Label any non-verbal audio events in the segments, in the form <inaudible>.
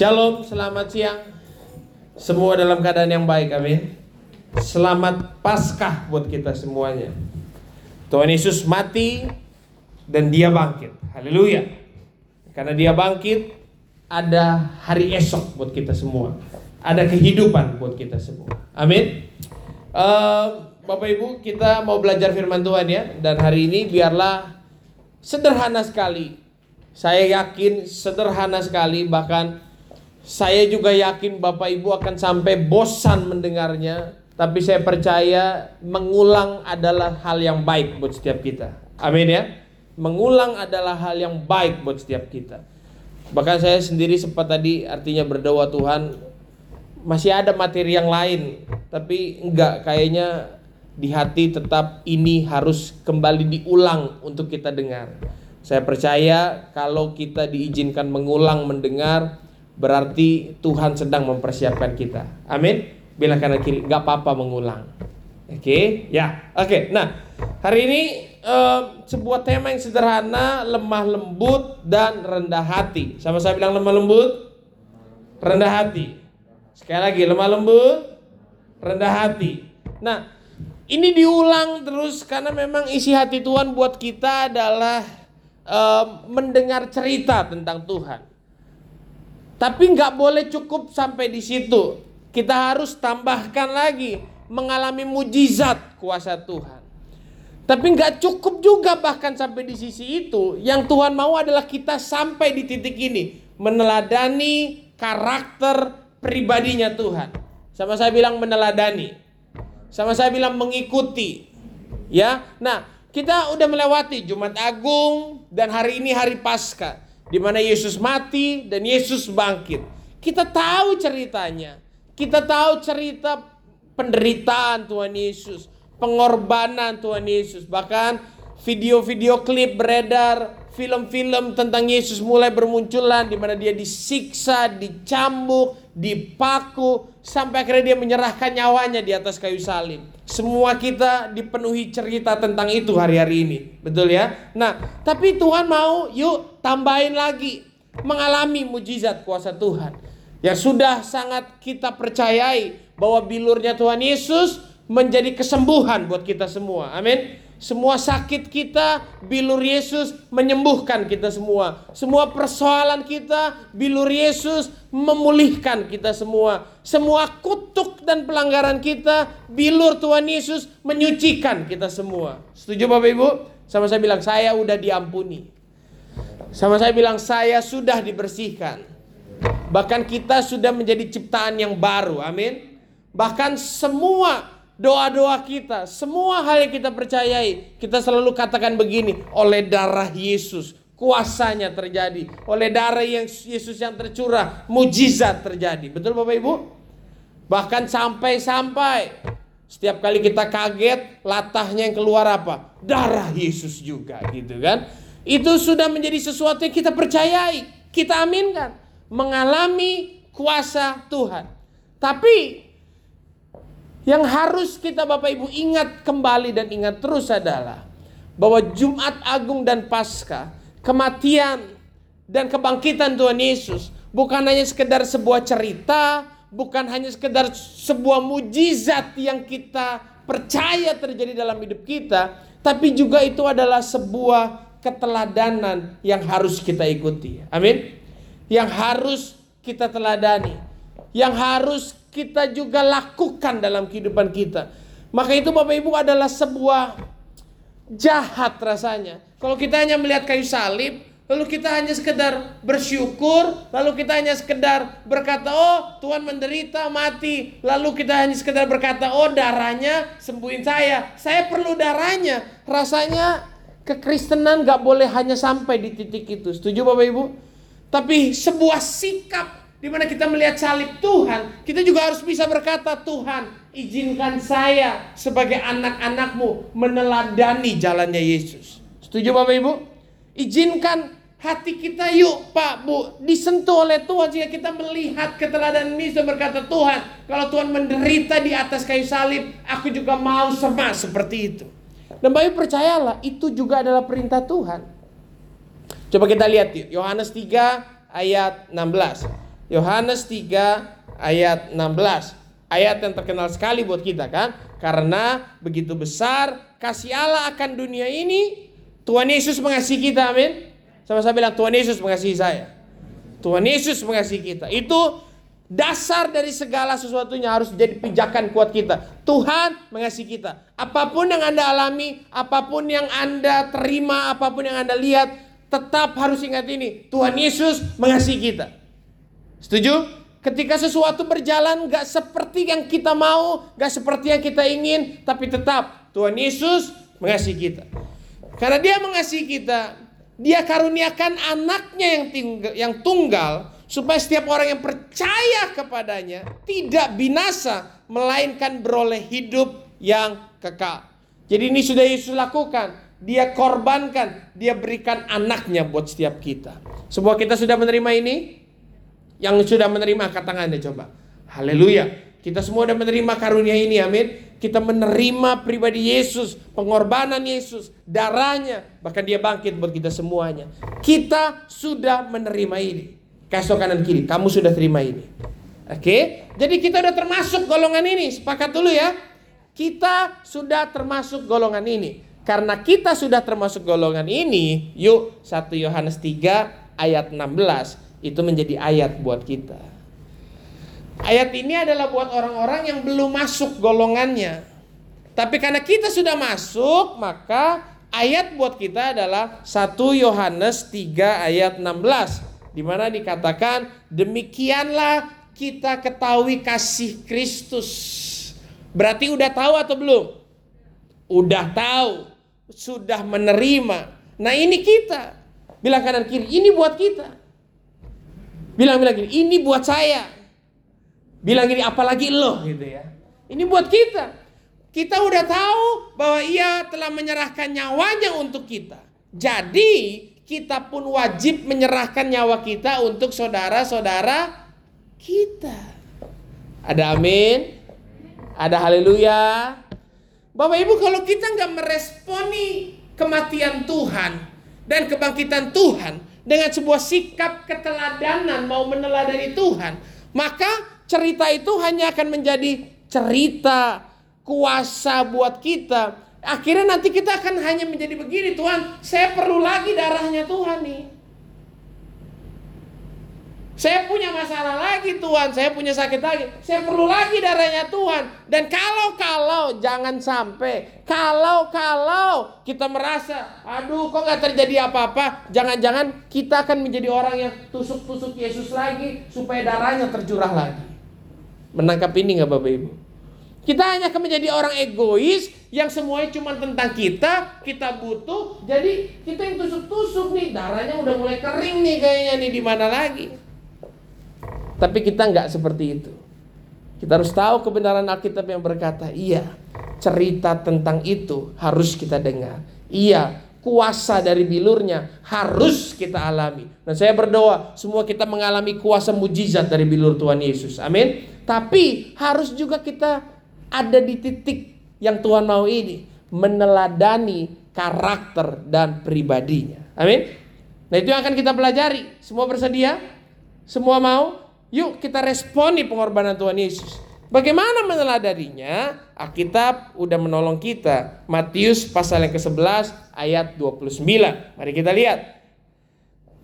Shalom, selamat siang. Semua dalam keadaan yang baik, amin. Selamat Paskah buat kita semuanya. Tuhan Yesus mati dan dia bangkit. Haleluya. Karena dia bangkit, ada hari esok buat kita semua. Ada kehidupan buat kita semua. Amin. Uh, Bapak Ibu, kita mau belajar firman Tuhan ya. Dan hari ini biarlah sederhana sekali. Saya yakin sederhana sekali bahkan saya juga yakin Bapak Ibu akan sampai bosan mendengarnya. Tapi saya percaya mengulang adalah hal yang baik buat setiap kita. Amin ya. Mengulang adalah hal yang baik buat setiap kita. Bahkan saya sendiri sempat tadi artinya berdoa Tuhan masih ada materi yang lain tapi enggak kayaknya di hati tetap ini harus kembali diulang untuk kita dengar. Saya percaya kalau kita diizinkan mengulang mendengar berarti Tuhan sedang mempersiapkan kita. Amin. Bila kanan kiri, nggak apa-apa mengulang. Oke, okay? ya, oke. Okay. Nah, hari ini uh, sebuah tema yang sederhana, lemah lembut dan rendah hati. Sama saya bilang lemah lembut, rendah hati. Sekali lagi, lemah lembut, rendah hati. Nah, ini diulang terus karena memang isi hati Tuhan buat kita adalah uh, mendengar cerita tentang Tuhan. Tapi nggak boleh cukup sampai di situ. Kita harus tambahkan lagi mengalami mujizat kuasa Tuhan. Tapi nggak cukup juga bahkan sampai di sisi itu. Yang Tuhan mau adalah kita sampai di titik ini meneladani karakter pribadinya Tuhan. Sama saya bilang meneladani. Sama saya bilang mengikuti. Ya. Nah, kita udah melewati Jumat Agung dan hari ini hari Paskah di mana Yesus mati dan Yesus bangkit. Kita tahu ceritanya. Kita tahu cerita penderitaan Tuhan Yesus, pengorbanan Tuhan Yesus. Bahkan video-video klip beredar, film-film tentang Yesus mulai bermunculan di mana dia disiksa, dicambuk, dipaku sampai akhirnya dia menyerahkan nyawanya di atas kayu salib. Semua kita dipenuhi cerita tentang itu hari-hari ini. Betul ya? Nah, tapi Tuhan mau yuk tambahin lagi mengalami mujizat kuasa Tuhan. Yang sudah sangat kita percayai bahwa bilurnya Tuhan Yesus menjadi kesembuhan buat kita semua. Amin. Semua sakit kita, bilur Yesus menyembuhkan kita semua. Semua persoalan kita, bilur Yesus memulihkan kita semua. Semua kutuk dan pelanggaran kita, bilur Tuhan Yesus menyucikan kita semua. Setuju Bapak Ibu? Sama saya bilang, saya udah diampuni. Sama saya bilang, saya sudah dibersihkan. Bahkan kita sudah menjadi ciptaan yang baru. Amin. Bahkan semua doa-doa kita, semua hal yang kita percayai, kita selalu katakan begini, oleh darah Yesus kuasanya terjadi, oleh darah yang Yesus yang tercurah, mujizat terjadi. Betul Bapak Ibu? Bahkan sampai-sampai setiap kali kita kaget, latahnya yang keluar apa? Darah Yesus juga gitu kan. Itu sudah menjadi sesuatu yang kita percayai, kita aminkan, mengalami kuasa Tuhan. Tapi yang harus kita Bapak Ibu ingat kembali dan ingat terus adalah bahwa Jumat Agung dan Paskah, kematian dan kebangkitan Tuhan Yesus bukan hanya sekedar sebuah cerita, bukan hanya sekedar sebuah mujizat yang kita percaya terjadi dalam hidup kita, tapi juga itu adalah sebuah keteladanan yang harus kita ikuti. Amin. Yang harus kita teladani. Yang harus kita juga lakukan dalam kehidupan kita. Maka itu Bapak Ibu adalah sebuah jahat rasanya. Kalau kita hanya melihat kayu salib, lalu kita hanya sekedar bersyukur, lalu kita hanya sekedar berkata, "Oh, Tuhan menderita, mati." Lalu kita hanya sekedar berkata, "Oh, darahnya sembuhin saya." Saya perlu darahnya. Rasanya kekristenan gak boleh hanya sampai di titik itu. Setuju Bapak Ibu? Tapi sebuah sikap di mana kita melihat salib Tuhan, kita juga harus bisa berkata, Tuhan, izinkan saya sebagai anak-anakmu meneladani jalannya Yesus. Setuju Bapak Ibu? Izinkan hati kita yuk Pak Bu disentuh oleh Tuhan sehingga kita melihat keteladanan ini dan berkata Tuhan kalau Tuhan menderita di atas kayu salib aku juga mau sama seperti itu dan Ibu percayalah itu juga adalah perintah Tuhan coba kita lihat Yohanes 3 ayat 16 Yohanes 3 ayat 16. Ayat yang terkenal sekali buat kita kan? Karena begitu besar kasih Allah akan dunia ini, Tuhan Yesus mengasihi kita, amin. Sama-sama bilang Tuhan Yesus mengasihi saya. Tuhan Yesus mengasihi kita. Itu dasar dari segala sesuatunya harus jadi pijakan kuat kita. Tuhan mengasihi kita. Apa pun yang Anda alami, apa pun yang Anda terima, apa pun yang Anda lihat, tetap harus ingat ini. Tuhan Yesus mengasihi kita. Setuju? Ketika sesuatu berjalan gak seperti yang kita mau, gak seperti yang kita ingin, tapi tetap Tuhan Yesus mengasihi kita. Karena dia mengasihi kita, dia karuniakan anaknya yang, yang tunggal supaya setiap orang yang percaya kepadanya tidak binasa melainkan beroleh hidup yang kekal. Jadi ini sudah Yesus lakukan. Dia korbankan, dia berikan anaknya buat setiap kita. Semua kita sudah menerima ini? Yang sudah menerima angkat tangannya coba. Haleluya. Kita semua sudah menerima karunia ini, amin. Kita menerima pribadi Yesus, pengorbanan Yesus, darahnya, bahkan dia bangkit buat kita semuanya. Kita sudah menerima ini. Kasih kanan kiri, kamu sudah terima ini. Oke, jadi kita sudah termasuk golongan ini. Sepakat dulu ya. Kita sudah termasuk golongan ini. Karena kita sudah termasuk golongan ini, yuk 1 Yohanes 3 ayat 16 itu menjadi ayat buat kita. Ayat ini adalah buat orang-orang yang belum masuk golongannya. Tapi karena kita sudah masuk, maka ayat buat kita adalah 1 Yohanes 3 ayat 16 di mana dikatakan demikianlah kita ketahui kasih Kristus. Berarti udah tahu atau belum? Udah tahu, sudah menerima. Nah, ini kita. Bilang kanan kiri, ini buat kita. Bilang-bilang gini, ini buat saya. Bilang gini, apalagi lo gitu ya. Ini buat kita. Kita udah tahu bahwa ia telah menyerahkan nyawanya untuk kita. Jadi kita pun wajib menyerahkan nyawa kita untuk saudara-saudara kita. Ada amin? Ada haleluya? Bapak Ibu kalau kita nggak meresponi kematian Tuhan dan kebangkitan Tuhan, dengan sebuah sikap keteladanan mau meneladani Tuhan, maka cerita itu hanya akan menjadi cerita kuasa buat kita. Akhirnya nanti kita akan hanya menjadi begini, Tuhan, saya perlu lagi darahnya Tuhan nih. Saya punya masalah lagi Tuhan, saya punya sakit lagi. Saya perlu lagi darahnya Tuhan. Dan kalau-kalau jangan sampai, kalau-kalau kita merasa, aduh kok nggak terjadi apa-apa, jangan-jangan kita akan menjadi orang yang tusuk-tusuk Yesus lagi supaya darahnya tercurah lagi. Menangkap ini nggak Bapak Ibu? Kita hanya akan menjadi orang egois yang semuanya cuma tentang kita, kita butuh. Jadi kita yang tusuk-tusuk nih, darahnya udah mulai kering nih kayaknya nih di mana lagi. Tapi kita nggak seperti itu. Kita harus tahu kebenaran Alkitab yang berkata, iya, cerita tentang itu harus kita dengar. Iya, kuasa dari bilurnya harus kita alami. Dan saya berdoa semua kita mengalami kuasa mujizat dari bilur Tuhan Yesus. Amin. Tapi harus juga kita ada di titik yang Tuhan mau ini. Meneladani karakter dan pribadinya. Amin. Nah itu yang akan kita pelajari. Semua bersedia? Semua mau? Yuk kita responi pengorbanan Tuhan Yesus. Bagaimana meneladaninya? Alkitab udah menolong kita. Matius pasal yang ke-11 ayat 29. Mari kita lihat.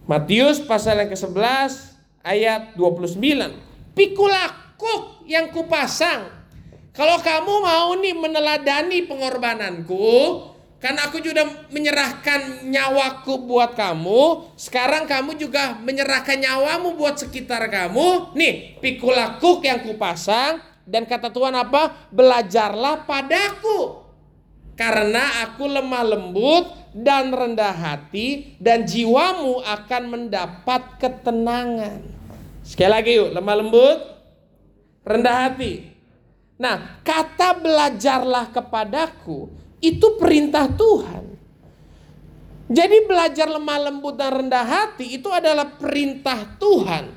Matius pasal yang ke-11 ayat 29. Pikulah kuk yang kupasang. Kalau kamu mau nih meneladani pengorbananku, karena aku juga menyerahkan nyawaku buat kamu. Sekarang kamu juga menyerahkan nyawamu buat sekitar kamu. Nih, pikulakuk yang kupasang. Dan kata Tuhan apa? Belajarlah padaku. Karena aku lemah lembut dan rendah hati. Dan jiwamu akan mendapat ketenangan. Sekali lagi yuk, lemah lembut, rendah hati. Nah, kata belajarlah kepadaku itu perintah Tuhan. Jadi belajar lemah lembut dan rendah hati itu adalah perintah Tuhan.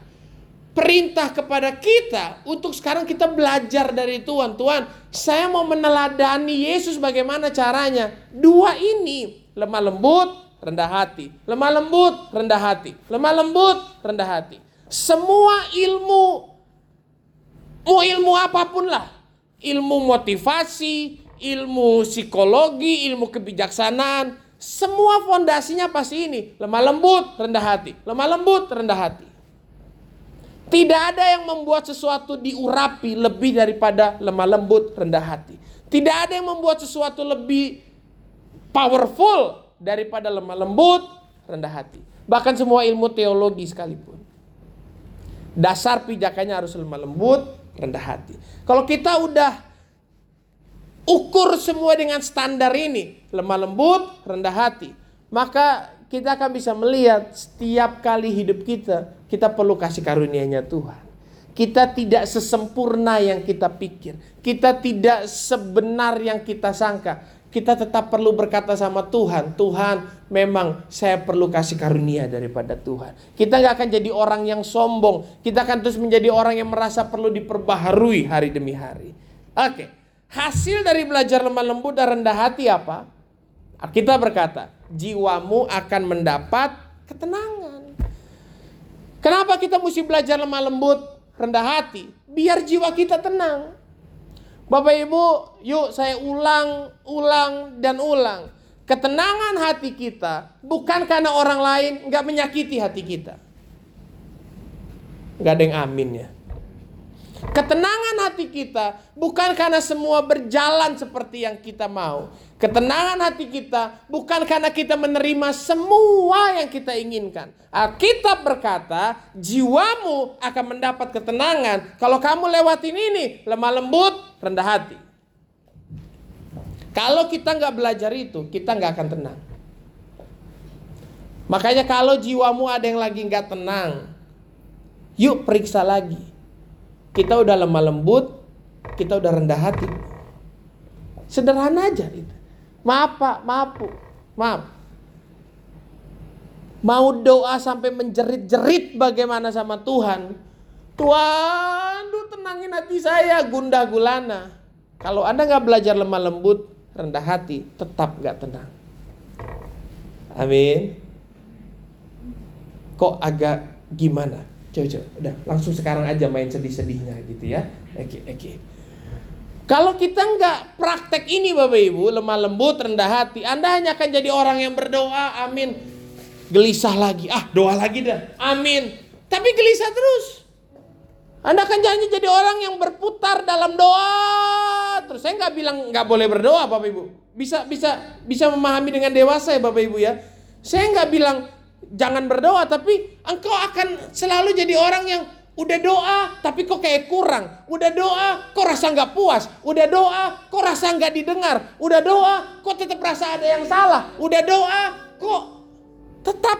Perintah kepada kita untuk sekarang kita belajar dari Tuhan. Tuhan, saya mau meneladani Yesus bagaimana caranya. Dua ini, lemah lembut, rendah hati. Lemah lembut, rendah hati. Lemah lembut, rendah hati. Semua ilmu, mau ilmu apa pun lah, ilmu motivasi, ilmu psikologi, ilmu kebijaksanaan, semua fondasinya pasti ini. Lemah lembut, rendah hati. Lemah lembut, rendah hati. Tidak ada yang membuat sesuatu diurapi lebih daripada lemah lembut, rendah hati. Tidak ada yang membuat sesuatu lebih powerful daripada lemah lembut, rendah hati. Bahkan semua ilmu teologi sekalipun. Dasar pijakannya harus lemah lembut, rendah hati. Kalau kita udah ukur semua dengan standar ini, lemah lembut, rendah hati, maka kita akan bisa melihat setiap kali hidup kita, kita perlu kasih karunia-Nya Tuhan. Kita tidak sesempurna yang kita pikir. Kita tidak sebenar yang kita sangka. Kita tetap perlu berkata sama Tuhan, Tuhan memang saya perlu kasih karunia daripada Tuhan. Kita nggak akan jadi orang yang sombong. Kita akan terus menjadi orang yang merasa perlu diperbaharui hari demi hari. Oke, hasil dari belajar lemah lembut dan rendah hati apa? Kita berkata, jiwamu akan mendapat ketenangan. Kenapa kita mesti belajar lemah lembut, rendah hati? Biar jiwa kita tenang. Bapak Ibu, yuk saya ulang, ulang, dan ulang. Ketenangan hati kita bukan karena orang lain nggak menyakiti hati kita. Gak ada yang amin ya. Ketenangan hati kita bukan karena semua berjalan seperti yang kita mau. Ketenangan hati kita bukan karena kita menerima semua yang kita inginkan. Alkitab berkata, jiwamu akan mendapat ketenangan kalau kamu lewatin ini, lemah lembut, rendah hati. Kalau kita nggak belajar itu, kita nggak akan tenang. Makanya kalau jiwamu ada yang lagi nggak tenang, yuk periksa lagi kita udah lemah lembut, kita udah rendah hati. Sederhana aja itu. Maaf Pak, maaf Bu, maaf. Mau doa sampai menjerit-jerit bagaimana sama Tuhan. Tuhan, lu tenangin hati saya, gundah gulana. Kalau Anda nggak belajar lemah lembut, rendah hati, tetap nggak tenang. Amin. Kok agak gimana? Coba, udah langsung sekarang aja main sedih-sedihnya gitu ya. Oke, oke. Kalau kita nggak praktek ini Bapak Ibu, lemah lembut, rendah hati, Anda hanya akan jadi orang yang berdoa, amin. Gelisah lagi, ah doa lagi dah, amin. Tapi gelisah terus. Anda akan jadi jadi orang yang berputar dalam doa. Terus saya nggak bilang nggak boleh berdoa Bapak Ibu. Bisa bisa bisa memahami dengan dewasa ya Bapak Ibu ya. Saya nggak bilang jangan berdoa tapi engkau akan selalu jadi orang yang udah doa tapi kok kayak kurang? Udah doa kok rasa nggak puas? Udah doa kok rasa nggak didengar? Udah doa kok tetap rasa ada yang salah? Udah doa kok tetap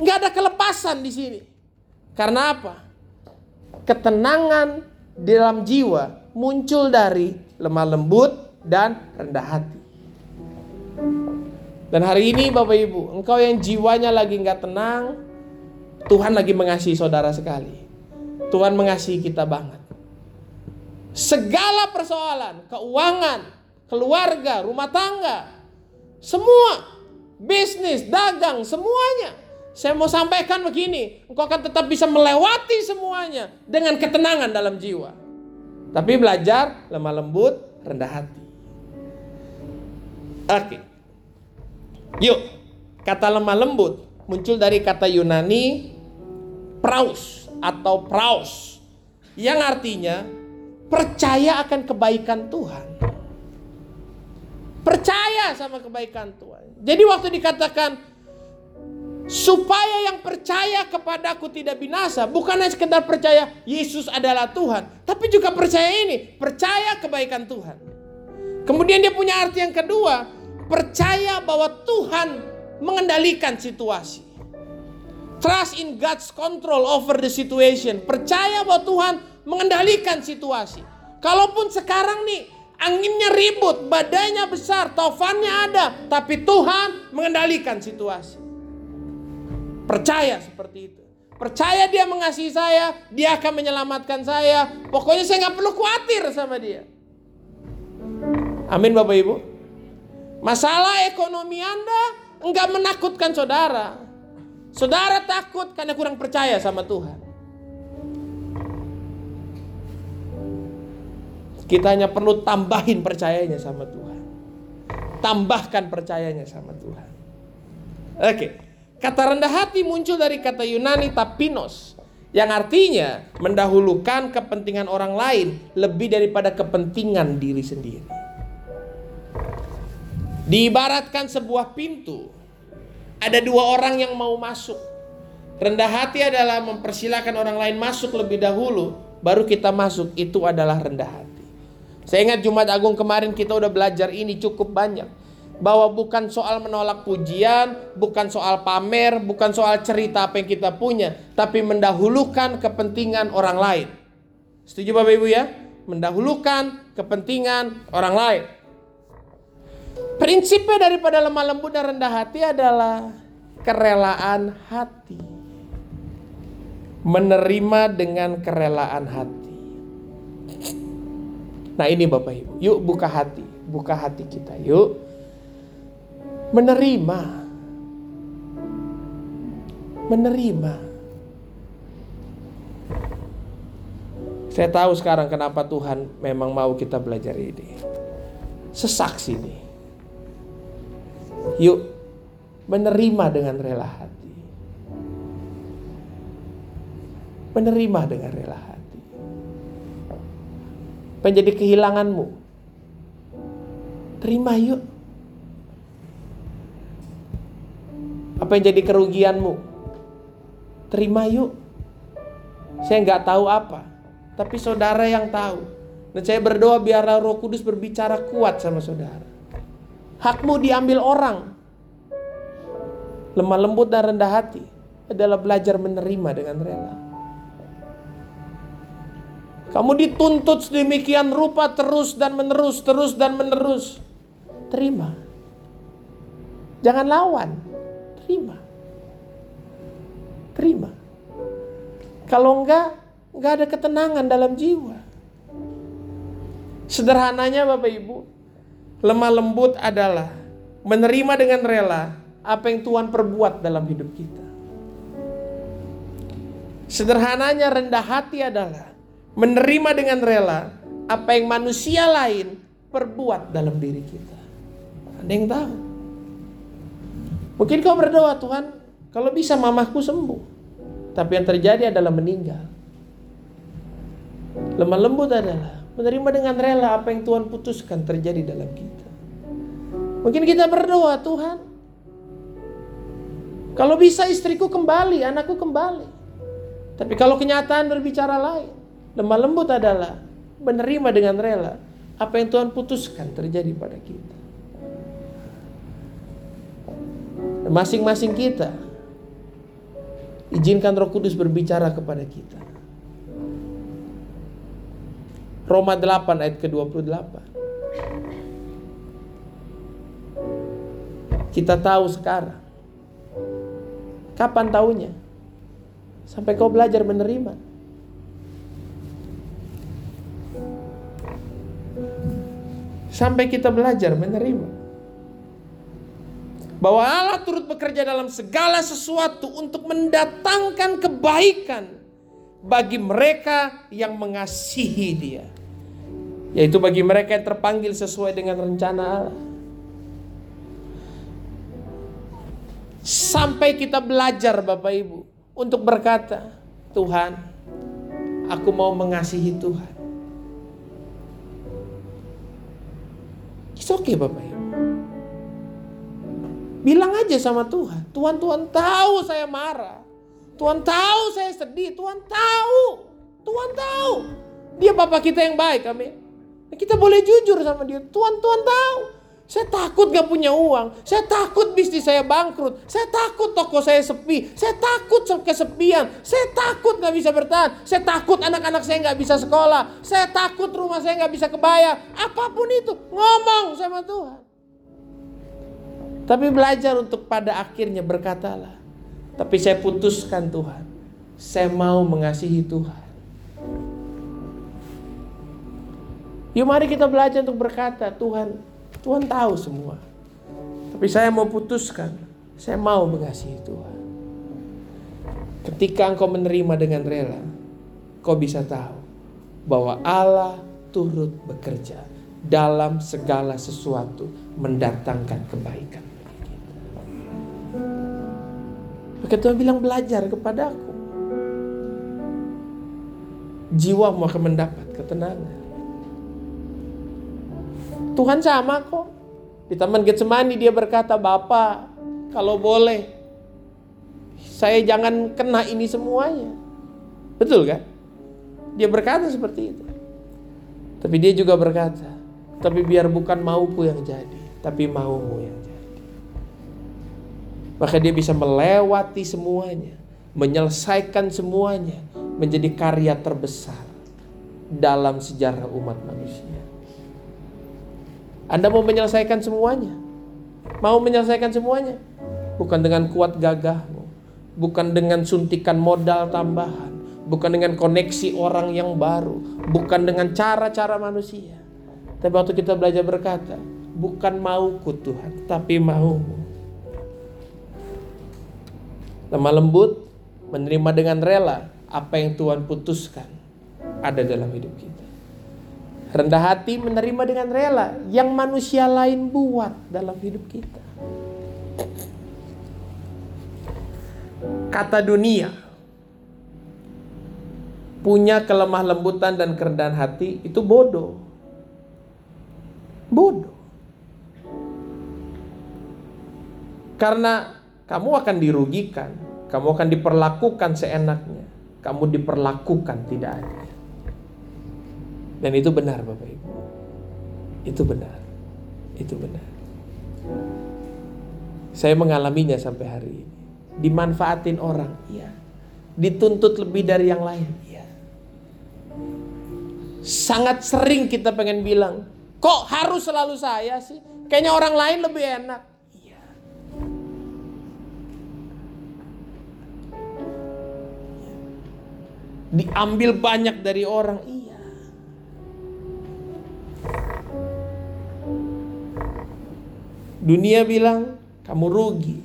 nggak ada kelepasan di sini? Karena apa? Ketenangan di dalam jiwa muncul dari lemah lembut dan rendah hati. Dan hari ini Bapak Ibu, engkau yang jiwanya lagi nggak tenang, Tuhan lagi mengasihi saudara sekali. Tuhan mengasihi kita banget. Segala persoalan, keuangan, keluarga, rumah tangga, semua, bisnis, dagang, semuanya. Saya mau sampaikan begini, engkau akan tetap bisa melewati semuanya dengan ketenangan dalam jiwa. Tapi belajar lemah lembut, rendah hati. Oke. Yuk, kata lemah lembut muncul dari kata Yunani praus atau praus yang artinya percaya akan kebaikan Tuhan. Percaya sama kebaikan Tuhan. Jadi waktu dikatakan supaya yang percaya kepadaku tidak binasa, bukan hanya sekedar percaya Yesus adalah Tuhan, tapi juga percaya ini, percaya kebaikan Tuhan. Kemudian dia punya arti yang kedua, percaya bahwa Tuhan mengendalikan situasi. Trust in God's control over the situation. Percaya bahwa Tuhan mengendalikan situasi. Kalaupun sekarang nih anginnya ribut, badainya besar, taufannya ada, tapi Tuhan mengendalikan situasi. Percaya seperti itu. Percaya dia mengasihi saya, dia akan menyelamatkan saya. Pokoknya saya nggak perlu khawatir sama dia. Amin Bapak Ibu. Masalah ekonomi Anda enggak menakutkan saudara. Saudara takut karena kurang percaya sama Tuhan. Kita hanya perlu tambahin percayanya sama Tuhan. Tambahkan percayanya sama Tuhan. Oke. Kata rendah hati muncul dari kata Yunani tapinos yang artinya mendahulukan kepentingan orang lain lebih daripada kepentingan diri sendiri. Diibaratkan sebuah pintu. Ada dua orang yang mau masuk. Rendah hati adalah mempersilahkan orang lain masuk lebih dahulu, baru kita masuk. Itu adalah rendah hati. Saya ingat Jumat Agung kemarin kita udah belajar ini cukup banyak bahwa bukan soal menolak pujian, bukan soal pamer, bukan soal cerita apa yang kita punya, tapi mendahulukan kepentingan orang lain. Setuju Bapak Ibu ya? Mendahulukan kepentingan orang lain. Prinsipnya daripada lemah lembut dan rendah hati adalah kerelaan hati. Menerima dengan kerelaan hati. Nah ini Bapak Ibu, yuk buka hati, buka hati kita yuk. Menerima. Menerima. Saya tahu sekarang kenapa Tuhan memang mau kita belajar ini. Sesak sini yuk menerima dengan rela hati menerima dengan rela hati menjadi kehilanganmu terima yuk Apa yang jadi kerugianmu? Terima yuk. Saya nggak tahu apa, tapi saudara yang tahu. Dan saya berdoa biar Roh Kudus berbicara kuat sama saudara. Hakmu diambil orang. Lemah lembut dan rendah hati adalah belajar menerima dengan rela. Kamu dituntut sedemikian rupa terus dan menerus, terus dan menerus. Terima. Jangan lawan. Terima. Terima. Kalau enggak, enggak ada ketenangan dalam jiwa. Sederhananya Bapak Ibu, lemah lembut adalah menerima dengan rela apa yang Tuhan perbuat dalam hidup kita. Sederhananya rendah hati adalah menerima dengan rela apa yang manusia lain perbuat dalam diri kita. Ada yang tahu? Mungkin kau berdoa Tuhan, kalau bisa mamahku sembuh. Tapi yang terjadi adalah meninggal. Lemah lembut adalah menerima dengan rela apa yang Tuhan putuskan terjadi dalam kita. Mungkin kita berdoa, Tuhan, kalau bisa istriku kembali, anakku kembali. Tapi kalau kenyataan berbicara lain, lemah lembut adalah menerima dengan rela apa yang Tuhan putuskan terjadi pada kita. Masing-masing kita izinkan Roh Kudus berbicara kepada kita. Roma 8 ayat ke-28. Kita tahu sekarang. Kapan tahunya? Sampai kau belajar menerima. Sampai kita belajar menerima bahwa Allah turut bekerja dalam segala sesuatu untuk mendatangkan kebaikan bagi mereka yang mengasihi Dia, yaitu bagi mereka yang terpanggil sesuai dengan rencana Allah. Sampai kita belajar, Bapak Ibu, untuk berkata, "Tuhan, aku mau mengasihi Tuhan." It's okay, Bapak Ibu. Bilang aja sama Tuhan. Tuhan, Tuhan tahu saya marah. Tuhan tahu saya sedih. Tuhan tahu. Tuhan tahu. Dia Bapak kita yang baik, amin. Kita boleh jujur sama dia. Tuhan, Tuhan tahu. Saya takut gak punya uang. Saya takut bisnis saya bangkrut. Saya takut toko saya sepi. Saya takut kesepian. Saya takut gak bisa bertahan. Saya takut anak-anak saya gak bisa sekolah. Saya takut rumah saya gak bisa kebayar. Apa pun itu. Ngomong sama Tuhan. Tapi belajar untuk pada akhirnya berkatalah. Tapi saya putuskan Tuhan. Saya mau mengasihi Tuhan. Yuk mari kita belajar untuk berkata, Tuhan, Tuhan tahu semua. Tapi saya mau putuskan, saya mau mengasihi Tuhan. Ketika engkau menerima dengan rela, kau bisa tahu bahwa Allah turut bekerja dalam segala sesuatu mendatangkan kebaikan. Maka Tuhan bilang belajar kepada aku. Jiwamu akan mendapat ketenangan. Tuhan sama kok. Di Taman Getsemani dia berkata, Bapak, kalau boleh, saya jangan kena ini semuanya. Betul kan? Dia berkata seperti itu. Tapi dia juga berkata, tapi biar bukan mauku yang jadi, tapi maumu yang jadi. Maka dia bisa melewati semuanya, menyelesaikan semuanya, menjadi karya terbesar dalam sejarah umat manusia. Anda mau menyelesaikan semuanya? Mau menyelesaikan semuanya? Bukan dengan kuat gagahmu, bukan dengan suntikan modal tambahan, bukan dengan koneksi orang yang baru, bukan dengan cara-cara manusia. Tapi waktu kita belajar berkata, bukan mauku Tuhan, tapi maumu. Lemah lembut, menerima dengan rela apa yang Tuhan putuskan ada dalam hidup kita. Rendah hati menerima dengan rela yang manusia lain buat dalam hidup kita. Kata dunia punya kelemah lembutan dan kerendahan hati itu bodoh. Bodoh. Karena kamu akan dirugikan, kamu akan diperlakukan seenaknya, kamu diperlakukan tidak adil. Dan itu benar Bapak Ibu. Itu benar. Itu benar. Saya mengalaminya sampai hari ini. Dimanfaatin orang, iya. Dituntut lebih dari yang lain, iya. Sangat sering kita pengen bilang, kok harus selalu saya sih? Kayaknya orang lain lebih enak. Iya. Diambil banyak dari orang, iya. Dunia bilang kamu rugi,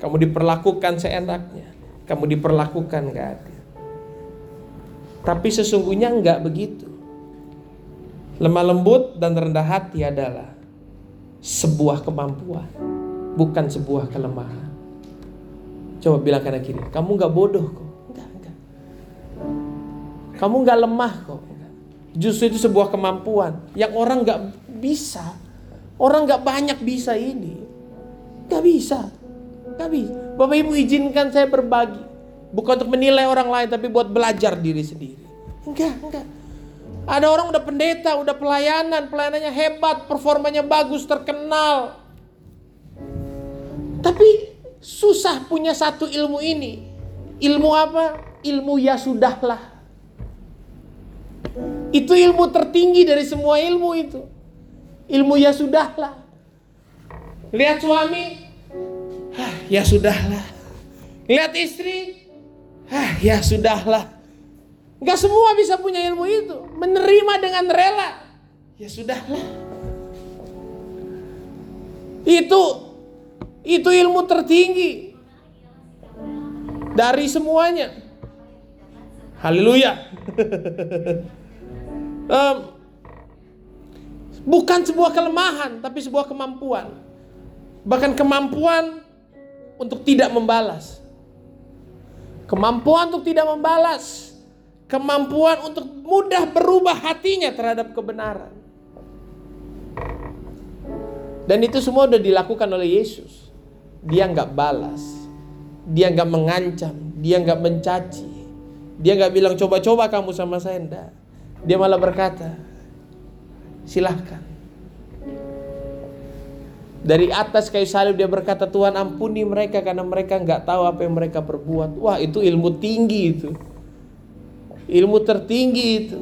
kamu diperlakukan seenaknya, kamu diperlakukan gak adil. Tapi sesungguhnya enggak begitu. Lemah lembut dan rendah hati adalah sebuah kemampuan, bukan sebuah kelemahan. Coba bilang kanan kiri, kamu nggak bodoh kok. Enggak, enggak. Kamu nggak lemah kok. Justru itu sebuah kemampuan yang orang nggak bisa Orang nggak banyak bisa ini. Gak bisa. Gak bisa. Bapak Ibu izinkan saya berbagi. Bukan untuk menilai orang lain tapi buat belajar diri sendiri. Enggak, enggak. Ada orang udah pendeta, udah pelayanan, pelayanannya hebat, performanya bagus, terkenal. Tapi susah punya satu ilmu ini. Ilmu apa? Ilmu ya sudahlah. Itu ilmu tertinggi dari semua ilmu itu. Ilmu ya sudahlah. Lihat suami, Hah, ya sudahlah. Lihat istri, Hah, ya sudahlah. Gak semua bisa punya ilmu itu. Menerima dengan rela, ya sudahlah. Itu itu ilmu tertinggi dari semuanya. Haleluya. <laughs> um, Bukan sebuah kelemahan, tapi sebuah kemampuan. Bahkan kemampuan untuk tidak membalas. Kemampuan untuk tidak membalas. Kemampuan untuk mudah berubah hatinya terhadap kebenaran. Dan itu semua sudah dilakukan oleh Yesus. Dia nggak balas. Dia nggak mengancam. Dia nggak mencaci. Dia nggak bilang coba-coba kamu sama saya. Enggak. Dia malah berkata, Silahkan. Dari atas kayu salib dia berkata Tuhan ampuni mereka karena mereka nggak tahu apa yang mereka perbuat. Wah itu ilmu tinggi itu. Ilmu tertinggi itu.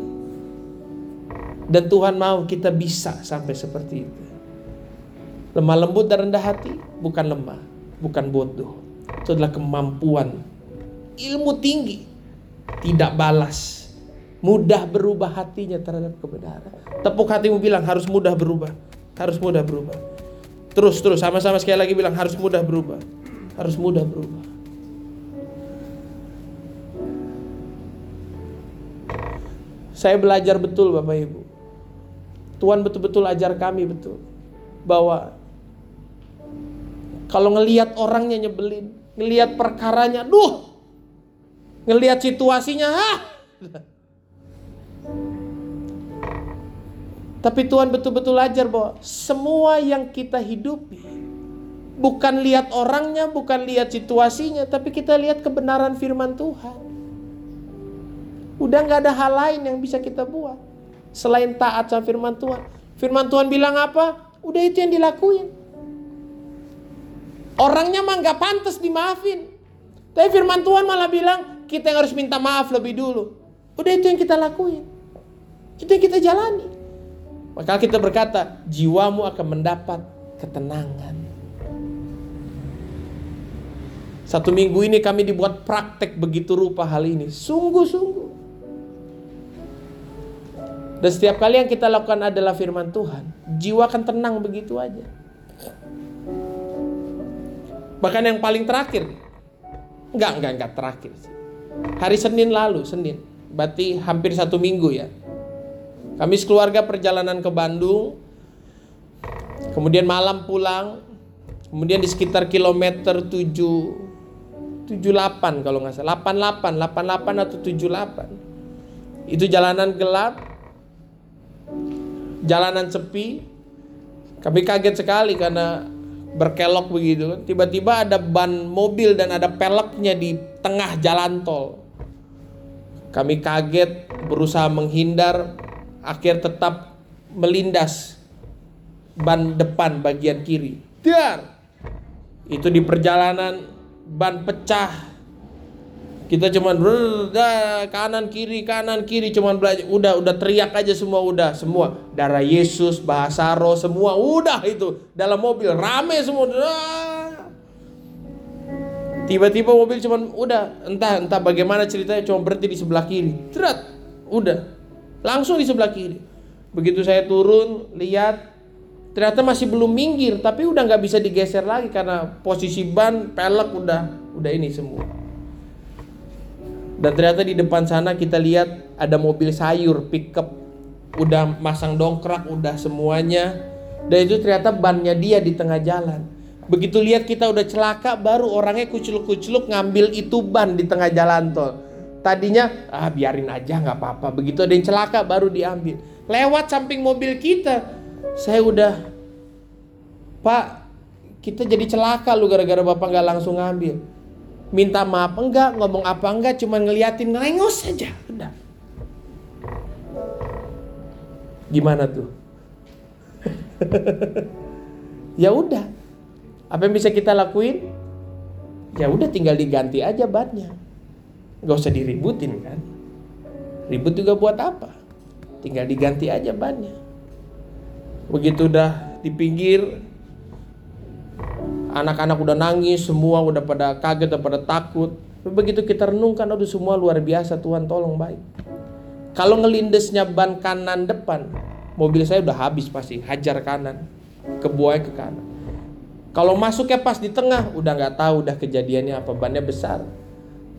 Dan Tuhan mau kita bisa sampai seperti itu. Lemah lembut dan rendah hati bukan lemah, bukan bodoh. Itu adalah kemampuan ilmu tinggi, tidak balas, mudah berubah hatinya terhadap kebenaran. Tepuk hatimu bilang harus mudah berubah, harus mudah berubah. Terus terus sama-sama sekali lagi bilang harus mudah berubah, harus mudah berubah. Saya belajar betul Bapak Ibu. Tuhan betul-betul ajar kami betul bahwa kalau ngelihat orangnya nyebelin, ngelihat perkaranya, duh, ngelihat situasinya, ah, tapi Tuhan betul-betul ajar bahwa semua yang kita hidupi bukan lihat orangnya, bukan lihat situasinya, tapi kita lihat kebenaran firman Tuhan. Udah nggak ada hal lain yang bisa kita buat selain taat sama firman Tuhan. Firman Tuhan bilang apa? Udah itu yang dilakuin. Orangnya mah nggak pantas dimaafin. Tapi firman Tuhan malah bilang kita yang harus minta maaf lebih dulu. Udah itu yang kita lakuin. Itu yang kita jalani. Maka kita berkata, jiwamu akan mendapat ketenangan. Satu minggu ini kami dibuat praktek begitu rupa hal ini. Sungguh-sungguh. Dan setiap kali yang kita lakukan adalah firman Tuhan, jiwa akan tenang begitu aja. Bahkan yang paling terakhir, enggak, enggak, enggak terakhir. Hari Senin lalu, Senin, berarti hampir satu minggu ya. Kami sekeluarga perjalanan ke Bandung, kemudian malam pulang, kemudian di sekitar kilometer 7 78 kalau nggak salah. 88 88 atau 78 itu jalanan gelap jalanan sepi. Kami kaget sekali karena berkelok begitu tiba-tiba ada ban mobil dan ada peleknya di tengah jalan tol. Kami kaget berusaha menghindar akhir tetap melindas ban depan bagian kiri. Dar. Itu di perjalanan ban pecah. Kita cuman kanan kiri kanan kiri cuman belajar udah udah teriak aja semua udah semua darah Yesus bahasa roh semua udah itu dalam mobil rame semua tiba-tiba mobil cuman udah entah entah bagaimana ceritanya cuma berhenti di sebelah kiri terat udah Langsung di sebelah kiri. Begitu saya turun, lihat ternyata masih belum minggir, tapi udah nggak bisa digeser lagi karena posisi ban, pelek udah udah ini semua. Dan ternyata di depan sana kita lihat ada mobil sayur pickup udah masang dongkrak, udah semuanya. Dan itu ternyata bannya dia di tengah jalan. Begitu lihat kita udah celaka, baru orangnya kuculuk-kuculuk ngambil itu ban di tengah jalan tol. Tadinya ah biarin aja nggak apa-apa. Begitu ada yang celaka baru diambil. Lewat samping mobil kita, saya udah Pak, kita jadi celaka lu gara-gara bapak nggak langsung ngambil. Minta maaf enggak, ngomong apa enggak, cuma ngeliatin ngelengos saja, udah. Gimana tuh? <laughs> ya udah. Apa yang bisa kita lakuin? Ya udah tinggal diganti aja bannya. Gak usah diributin kan. Ribut juga buat apa? Tinggal diganti aja bannya. Begitu udah di pinggir, anak-anak udah nangis, semua udah pada kaget, udah pada takut. Begitu kita renungkan, aduh semua luar biasa, Tuhan tolong baik. Kalau ngelindesnya ban kanan depan, mobil saya udah habis pasti, hajar kanan, kebuai ke kanan. Kalau masuknya pas di tengah, udah nggak tahu udah kejadiannya apa, bannya besar.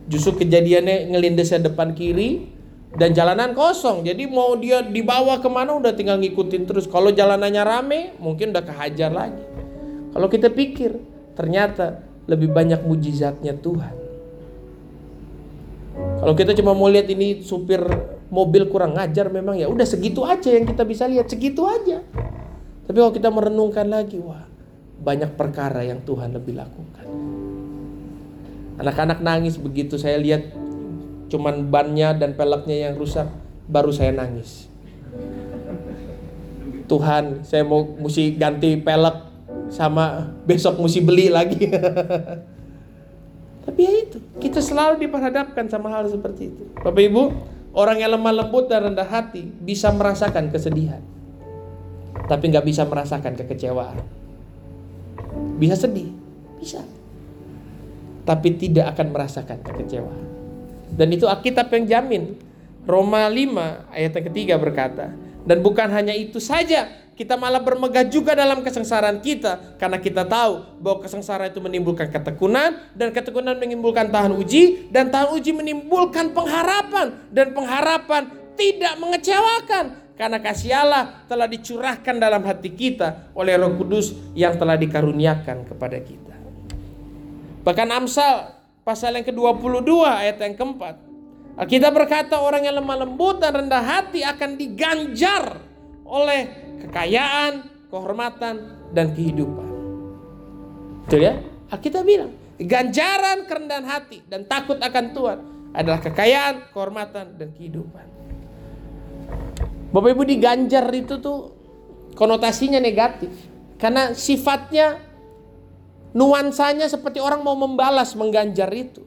Justru kejadiannya ngelindesnya depan kiri dan jalanan kosong. Jadi mau dia dibawa ke mana udah tinggal ngikutin terus. Kalau jalanannya rame mungkin udah kehajar lagi. Kalau kita pikir ternyata lebih banyak mujizatnya Tuhan. Kalau kita cuma mau lihat ini supir mobil kurang ngajar memang ya udah segitu aja yang kita bisa lihat segitu aja. Tapi kalau kita merenungkan lagi wah banyak perkara yang Tuhan lebih lakukan. Anak-anak nangis begitu saya lihat cuman bannya dan peleknya yang rusak, baru saya nangis. Tuhan, saya mau mesti ganti pelek sama besok mesti beli lagi. <laughs> Tapi ya itu, kita selalu diperhadapkan sama hal seperti itu. Bapak Ibu, orang yang lemah lembut dan rendah hati bisa merasakan kesedihan. Tapi nggak bisa merasakan kekecewaan. Bisa sedih, bisa tapi tidak akan merasakan kekecewaan. Dan itu Alkitab yang jamin. Roma 5 ayat yang ketiga berkata, dan bukan hanya itu saja, kita malah bermegah juga dalam kesengsaraan kita karena kita tahu bahwa kesengsaraan itu menimbulkan ketekunan dan ketekunan menimbulkan tahan uji dan tahan uji menimbulkan pengharapan dan pengharapan tidak mengecewakan karena kasih Allah telah dicurahkan dalam hati kita oleh Roh Kudus yang telah dikaruniakan kepada kita. Bahkan Amsal pasal yang ke-22 ayat yang keempat. Kita berkata orang yang lemah lembut dan rendah hati akan diganjar oleh kekayaan, kehormatan, dan kehidupan. Betul ya? Kita bilang, ganjaran kerendahan hati dan takut akan Tuhan adalah kekayaan, kehormatan, dan kehidupan. Bapak Ibu diganjar itu tuh konotasinya negatif. Karena sifatnya nuansanya seperti orang mau membalas mengganjar itu.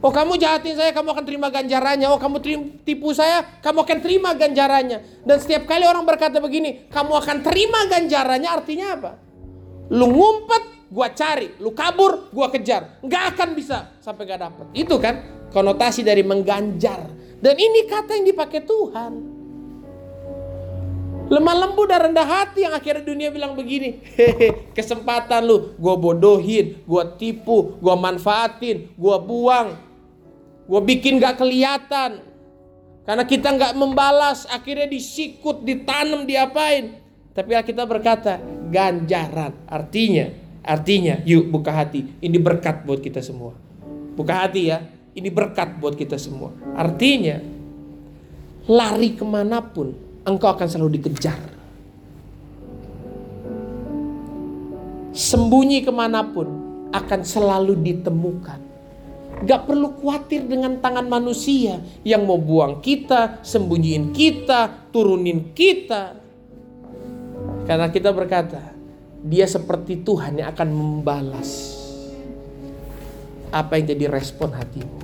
Oh kamu jahatin saya, kamu akan terima ganjarannya. Oh kamu tipu saya, kamu akan terima ganjarannya. Dan setiap kali orang berkata begini, kamu akan terima ganjarannya artinya apa? Lu ngumpet, gua cari. Lu kabur, gua kejar. Nggak akan bisa sampai gak dapet. Itu kan konotasi dari mengganjar. Dan ini kata yang dipakai Tuhan. Lemah lembut dan rendah hati yang akhirnya dunia bilang begini. Hehe, kesempatan lu, gua bodohin, gua tipu, gua manfaatin, gua buang. Gua bikin gak kelihatan. Karena kita nggak membalas, akhirnya disikut, ditanam, diapain. Tapi kita berkata, ganjaran. Artinya, artinya, yuk buka hati. Ini berkat buat kita semua. Buka hati ya. Ini berkat buat kita semua. Artinya, lari ke mana pun, engkau akan selalu dikejar. Sembunyi ke mana pun akan selalu ditemukan. Gak perlu khawatir dengan tangan manusia yang mau buang kita, sembunyiin kita, turunin kita. Karena kita berkata, dia seperti Tuhan yang akan membalas apa yang jadi respon hatimu.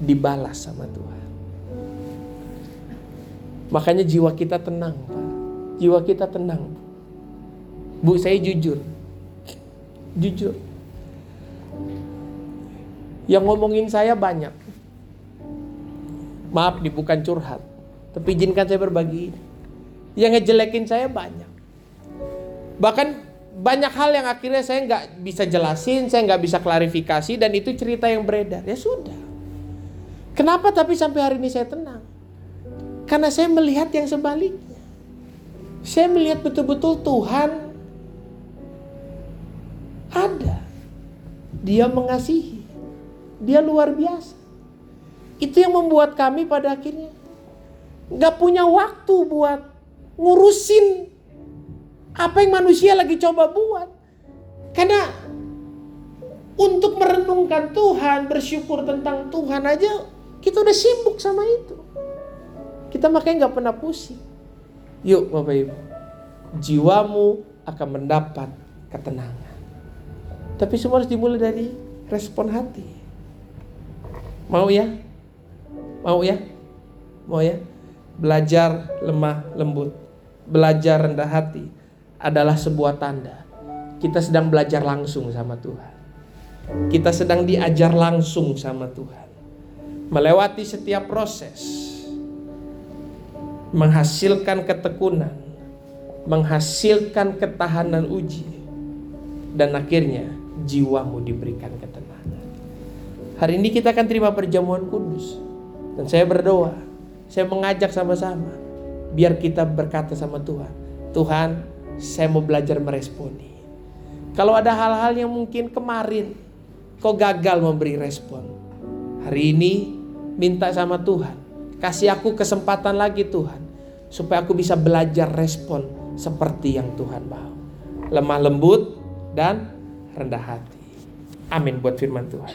Dibalas sama Tuhan. Makanya jiwa kita tenang, Pak. Jiwa kita tenang. Bu, saya jujur. Jujur. Yang ngomongin saya banyak. Maaf nih bukan curhat. Tapi izinkan saya berbagi. Yang ngejelekin saya banyak. Bahkan banyak hal yang akhirnya saya nggak bisa jelasin, saya nggak bisa klarifikasi dan itu cerita yang beredar. Ya sudah. Kenapa tapi sampai hari ini saya tenang? Karena saya melihat yang sebaliknya. Saya melihat betul-betul Tuhan ada. Dia mengasihi. Dia luar biasa. Itu yang membuat kami pada akhirnya nggak punya waktu buat ngurusin apa yang manusia lagi coba buat. Karena untuk merenungkan Tuhan, bersyukur tentang Tuhan aja, kita udah sibuk sama itu. Kita makanya nggak pernah pusing. Yuk Bapak Ibu, jiwamu akan mendapat ketenangan. Tapi semua harus dimulai dari respon hati. Mau ya? Mau ya? Mau ya? Belajar lemah lembut, belajar rendah hati adalah sebuah tanda kita sedang belajar langsung sama Tuhan. Kita sedang diajar langsung sama Tuhan. Melewati setiap proses menghasilkan ketekunan, menghasilkan ketahanan uji, dan akhirnya jiwamu diberikan ketenangan. Hari ini kita akan terima perjamuan kudus, dan saya berdoa, saya mengajak sama-sama, biar kita berkata sama Tuhan, Tuhan, saya mau belajar meresponi. Kalau ada hal-hal yang mungkin kemarin kau gagal memberi respon, hari ini minta sama Tuhan, Kasih aku kesempatan lagi Tuhan. Supaya aku bisa belajar respon seperti yang Tuhan mau. Lemah lembut dan rendah hati. Amin buat firman Tuhan.